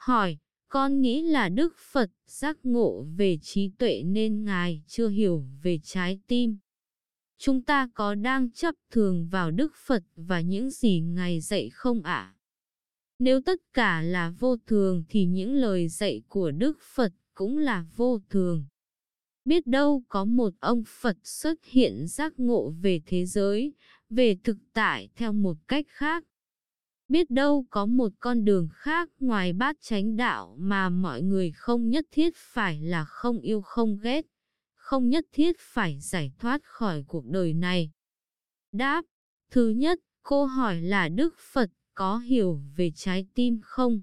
Hỏi, con nghĩ là Đức Phật giác ngộ về trí tuệ nên Ngài chưa hiểu về trái tim. Chúng ta có đang chấp thường vào Đức Phật và những gì Ngài dạy không ạ? Nếu tất cả là vô thường thì những lời dạy của Đức Phật cũng là vô thường. Biết đâu có một ông Phật xuất hiện giác ngộ về thế giới, về thực tại theo một cách khác. Biết đâu có một con đường khác ngoài bát chánh đạo mà mọi người không nhất thiết phải là không yêu không ghét, không nhất thiết phải giải thoát khỏi cuộc đời này. Đáp, thứ nhất, cô hỏi là Đức Phật có hiểu về trái tim không?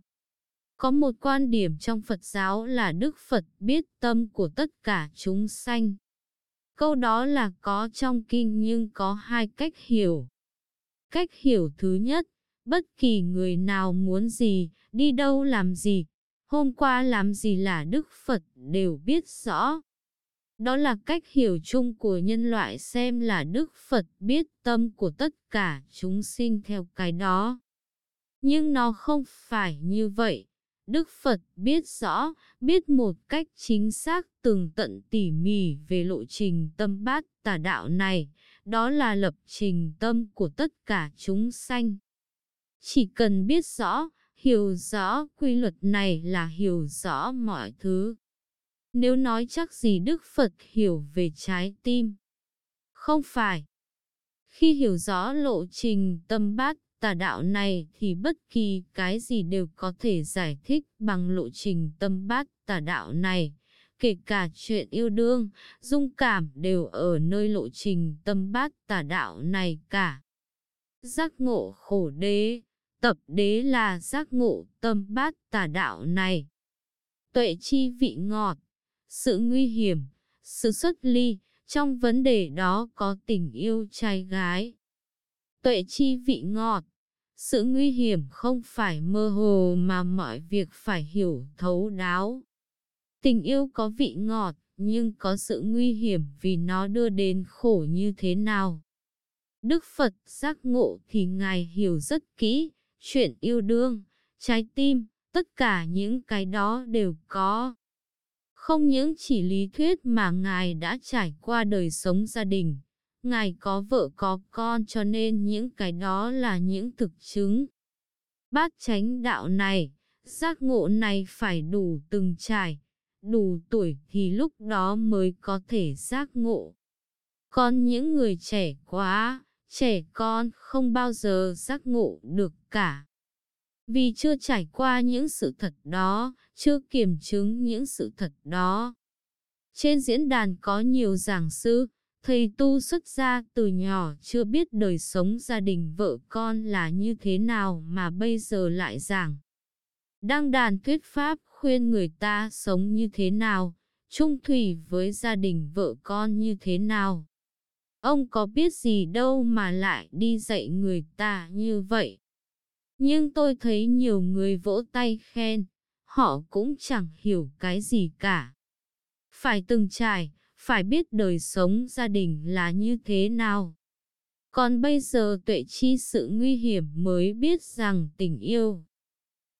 Có một quan điểm trong Phật giáo là Đức Phật biết tâm của tất cả chúng sanh. Câu đó là có trong kinh nhưng có hai cách hiểu. Cách hiểu thứ nhất, bất kỳ người nào muốn gì, đi đâu làm gì, hôm qua làm gì là Đức Phật đều biết rõ. Đó là cách hiểu chung của nhân loại xem là Đức Phật biết tâm của tất cả chúng sinh theo cái đó. Nhưng nó không phải như vậy. Đức Phật biết rõ, biết một cách chính xác từng tận tỉ mỉ về lộ trình tâm bát tà đạo này, đó là lập trình tâm của tất cả chúng sanh. Chỉ cần biết rõ, hiểu rõ quy luật này là hiểu rõ mọi thứ. Nếu nói chắc gì Đức Phật hiểu về trái tim? Không phải. Khi hiểu rõ lộ trình tâm bát tà đạo này thì bất kỳ cái gì đều có thể giải thích bằng lộ trình tâm bát tà đạo này. Kể cả chuyện yêu đương, dung cảm đều ở nơi lộ trình tâm bát tà đạo này cả. Giác ngộ khổ đế, tập đế là giác ngộ tâm bát tà đạo này. Tuệ chi vị ngọt, sự nguy hiểm, sự xuất ly, trong vấn đề đó có tình yêu trai gái. Tuệ chi vị ngọt, sự nguy hiểm không phải mơ hồ mà mọi việc phải hiểu thấu đáo. Tình yêu có vị ngọt, nhưng có sự nguy hiểm vì nó đưa đến khổ như thế nào. Đức Phật giác ngộ thì Ngài hiểu rất kỹ, chuyện yêu đương, trái tim, tất cả những cái đó đều có. Không những chỉ lý thuyết mà Ngài đã trải qua đời sống gia đình. Ngài có vợ có con cho nên những cái đó là những thực chứng. Bát chánh đạo này, giác ngộ này phải đủ từng trải, đủ tuổi thì lúc đó mới có thể giác ngộ. Còn những người trẻ quá, trẻ con không bao giờ giác ngộ được cả. Vì chưa trải qua những sự thật đó, chưa kiểm chứng những sự thật đó. Trên diễn đàn có nhiều giảng sư, thầy tu xuất gia từ nhỏ chưa biết đời sống gia đình vợ con là như thế nào mà bây giờ lại giảng. Đăng đàn thuyết pháp khuyên người ta sống như thế nào, trung thủy với gia đình vợ con như thế nào. Ông có biết gì đâu mà lại đi dạy người ta như vậy. Nhưng tôi thấy nhiều người vỗ tay khen, họ cũng chẳng hiểu cái gì cả. Phải từng trải, phải biết đời sống gia đình là như thế nào. Còn bây giờ tuệ chi sự nguy hiểm mới biết rằng tình yêu.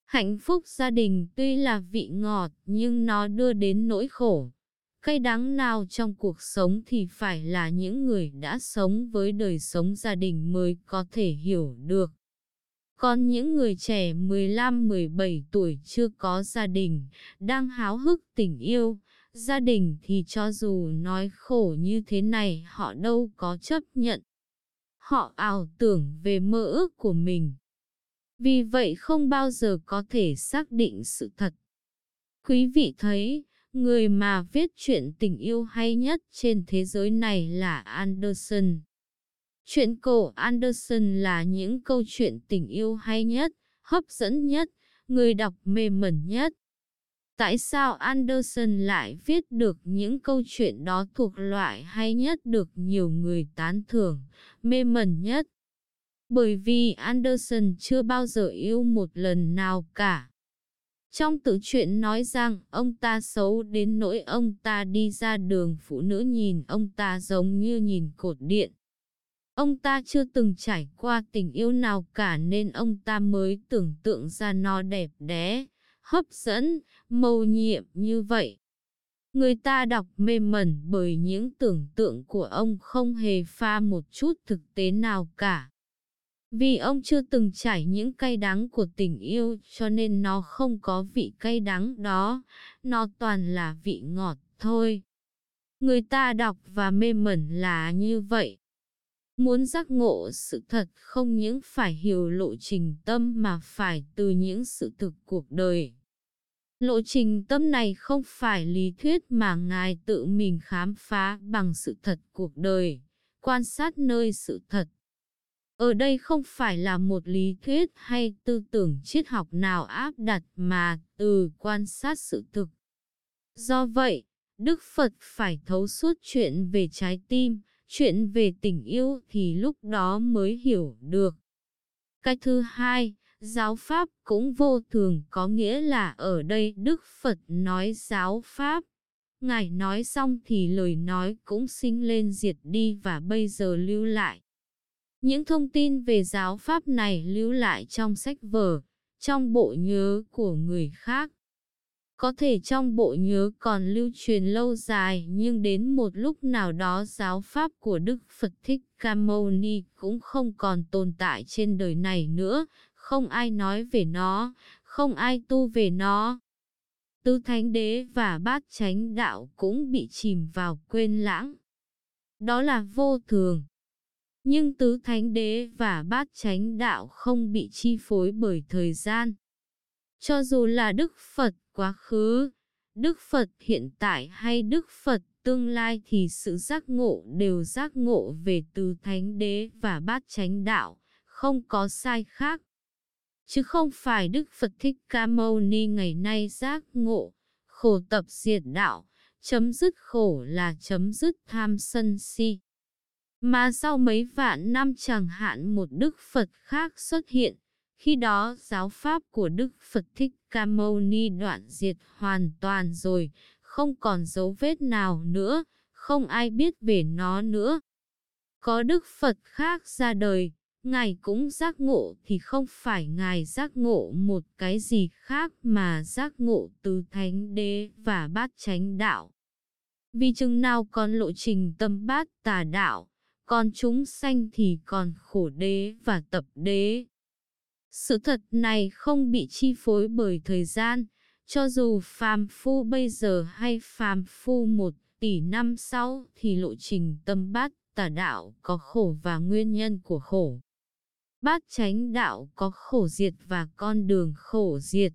Hạnh phúc gia đình tuy là vị ngọt nhưng nó đưa đến nỗi khổ. Cây đắng nào trong cuộc sống thì phải là những người đã sống với đời sống gia đình mới có thể hiểu được. Còn những người trẻ 15-17 tuổi chưa có gia đình, đang háo hức tình yêu, gia đình thì cho dù nói khổ như thế này họ đâu có chấp nhận. Họ ảo tưởng về mơ ước của mình. Vì vậy không bao giờ có thể xác định sự thật. Quý vị thấy, người mà viết chuyện tình yêu hay nhất trên thế giới này là Anderson. Chuyện cổ Anderson là những câu chuyện tình yêu hay nhất, hấp dẫn nhất, người đọc mê mẩn nhất. Tại sao Anderson lại viết được những câu chuyện đó thuộc loại hay nhất được nhiều người tán thưởng, mê mẩn nhất? Bởi vì Anderson chưa bao giờ yêu một lần nào cả. Trong tự truyện nói rằng ông ta xấu đến nỗi ông ta đi ra đường phụ nữ nhìn ông ta giống như nhìn cột điện. Ông ta chưa từng trải qua tình yêu nào cả nên ông ta mới tưởng tượng ra nó đẹp đẽ, hấp dẫn, mầu nhiệm như vậy. Người ta đọc mê mẩn bởi những tưởng tượng của ông không hề pha một chút thực tế nào cả. Vì ông chưa từng trải những cay đắng của tình yêu cho nên nó không có vị cay đắng đó, nó toàn là vị ngọt thôi. Người ta đọc và mê mẩn là như vậy. Muốn giác ngộ sự thật không những phải hiểu lộ trình tâm mà phải từ những sự thực cuộc đời. Lộ trình tâm này không phải lý thuyết mà Ngài tự mình khám phá bằng sự thật cuộc đời, quan sát nơi sự thật. Ở đây không phải là một lý thuyết hay tư tưởng triết học nào áp đặt mà từ quan sát sự thực. Do vậy, Đức Phật phải thấu suốt chuyện về trái tim, chuyện về tình yêu thì lúc đó mới hiểu được. Cái thứ hai, giáo pháp cũng vô thường có nghĩa là ở đây Đức Phật nói giáo pháp. Ngài nói xong thì lời nói cũng sinh lên diệt đi và bây giờ lưu lại. Những thông tin về giáo pháp này lưu lại trong sách vở, trong bộ nhớ của người khác. Có thể trong bộ nhớ còn lưu truyền lâu dài nhưng đến một lúc nào đó giáo pháp của Đức Phật Thích Ca Mâu Ni cũng không còn tồn tại trên đời này nữa, không ai nói về nó, không ai tu về nó. Tứ Thánh Đế và Bát Chánh Đạo cũng bị chìm vào quên lãng. Đó là vô thường. Nhưng Tứ Thánh Đế và Bát Chánh Đạo không bị chi phối bởi thời gian. Cho dù là Đức Phật quá khứ, Đức Phật hiện tại hay Đức Phật tương lai thì sự giác ngộ đều giác ngộ về tứ Thánh Đế và Bát Chánh Đạo, không có sai khác. Chứ không phải Đức Phật Thích Ca Mâu Ni ngày nay giác ngộ, khổ tập diệt đạo, chấm dứt khổ là chấm dứt tham sân si. Mà sau mấy vạn năm chẳng hạn một Đức Phật khác xuất hiện, khi đó giáo pháp của Đức Phật Thích Ca Mâu Ni đoạn diệt hoàn toàn rồi, không còn dấu vết nào nữa, không ai biết về nó nữa. Có Đức Phật khác ra đời, Ngài cũng giác ngộ thì không phải Ngài giác ngộ một cái gì khác mà giác ngộ từ Thánh Đế và Bát Chánh Đạo. Vì chừng nào còn lộ trình tâm bát tà đạo, còn chúng sanh thì còn khổ đế và tập đế. Sự thật này không bị chi phối bởi thời gian, cho dù phàm phu bây giờ hay phàm phu một tỷ năm sau thì lộ trình tâm bát tà đạo có khổ và nguyên nhân của khổ. Bát chánh đạo có khổ diệt và con đường khổ diệt.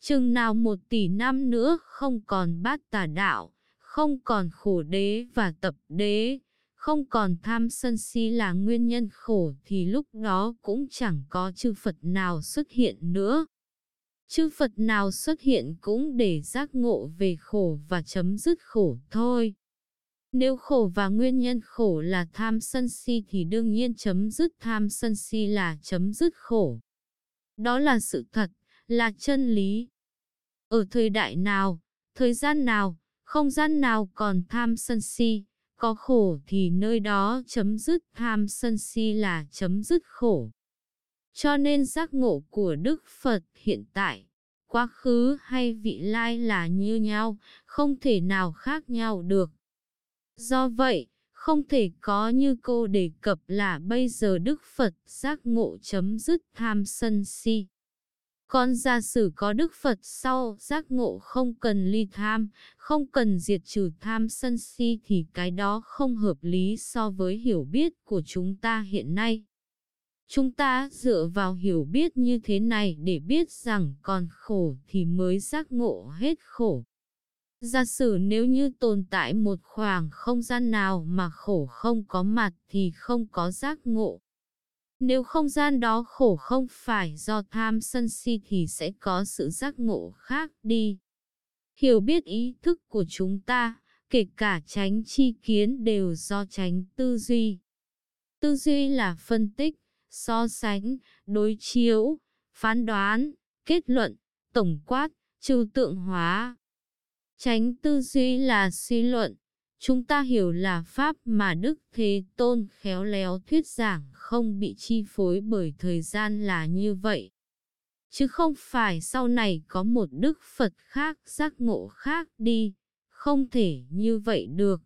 Chừng nào một tỷ năm nữa không còn bát tà đạo, không còn khổ đế và tập đế, không còn tham sân si là nguyên nhân khổ thì lúc đó cũng chẳng có chư Phật nào xuất hiện nữa. Chư Phật nào xuất hiện cũng để giác ngộ về khổ và chấm dứt khổ thôi. Nếu khổ và nguyên nhân khổ là tham sân si thì đương nhiên chấm dứt tham sân si là chấm dứt khổ. Đó là sự thật, là chân lý. Ở thời đại nào, thời gian nào, không gian nào còn tham sân si, có khổ thì nơi đó chấm dứt tham sân si là chấm dứt khổ. Cho nên giác ngộ của Đức Phật hiện tại, quá khứ hay vị lai là như nhau, không thể nào khác nhau được. Do vậy, không thể có như cô đề cập là bây giờ Đức Phật giác ngộ chấm dứt tham sân si con giả sử có Đức Phật sau giác ngộ không cần ly tham, không cần diệt trừ tham sân si thì cái đó không hợp lý so với hiểu biết của chúng ta hiện nay. Chúng ta dựa vào hiểu biết như thế này để biết rằng còn khổ thì mới giác ngộ hết khổ. Giả sử nếu như tồn tại một khoảng không gian nào mà khổ không có mặt thì không có giác ngộ. Nếu không gian đó khổ không phải do tham sân si thì sẽ có sự giác ngộ khác đi. Hiểu biết ý thức của chúng ta, kể cả tránh chi kiến đều do tránh tư duy. Tư duy là phân tích, so sánh, đối chiếu, phán đoán, kết luận, tổng quát, trừu tượng hóa. Tránh tư duy là suy luận, chúng ta hiểu là pháp mà Đức Thế Tôn khéo léo thuyết giảng không bị chi phối bởi thời gian là như vậy. chứ không phải sau này có một Đức Phật khác giác ngộ khác đi, không thể như vậy được.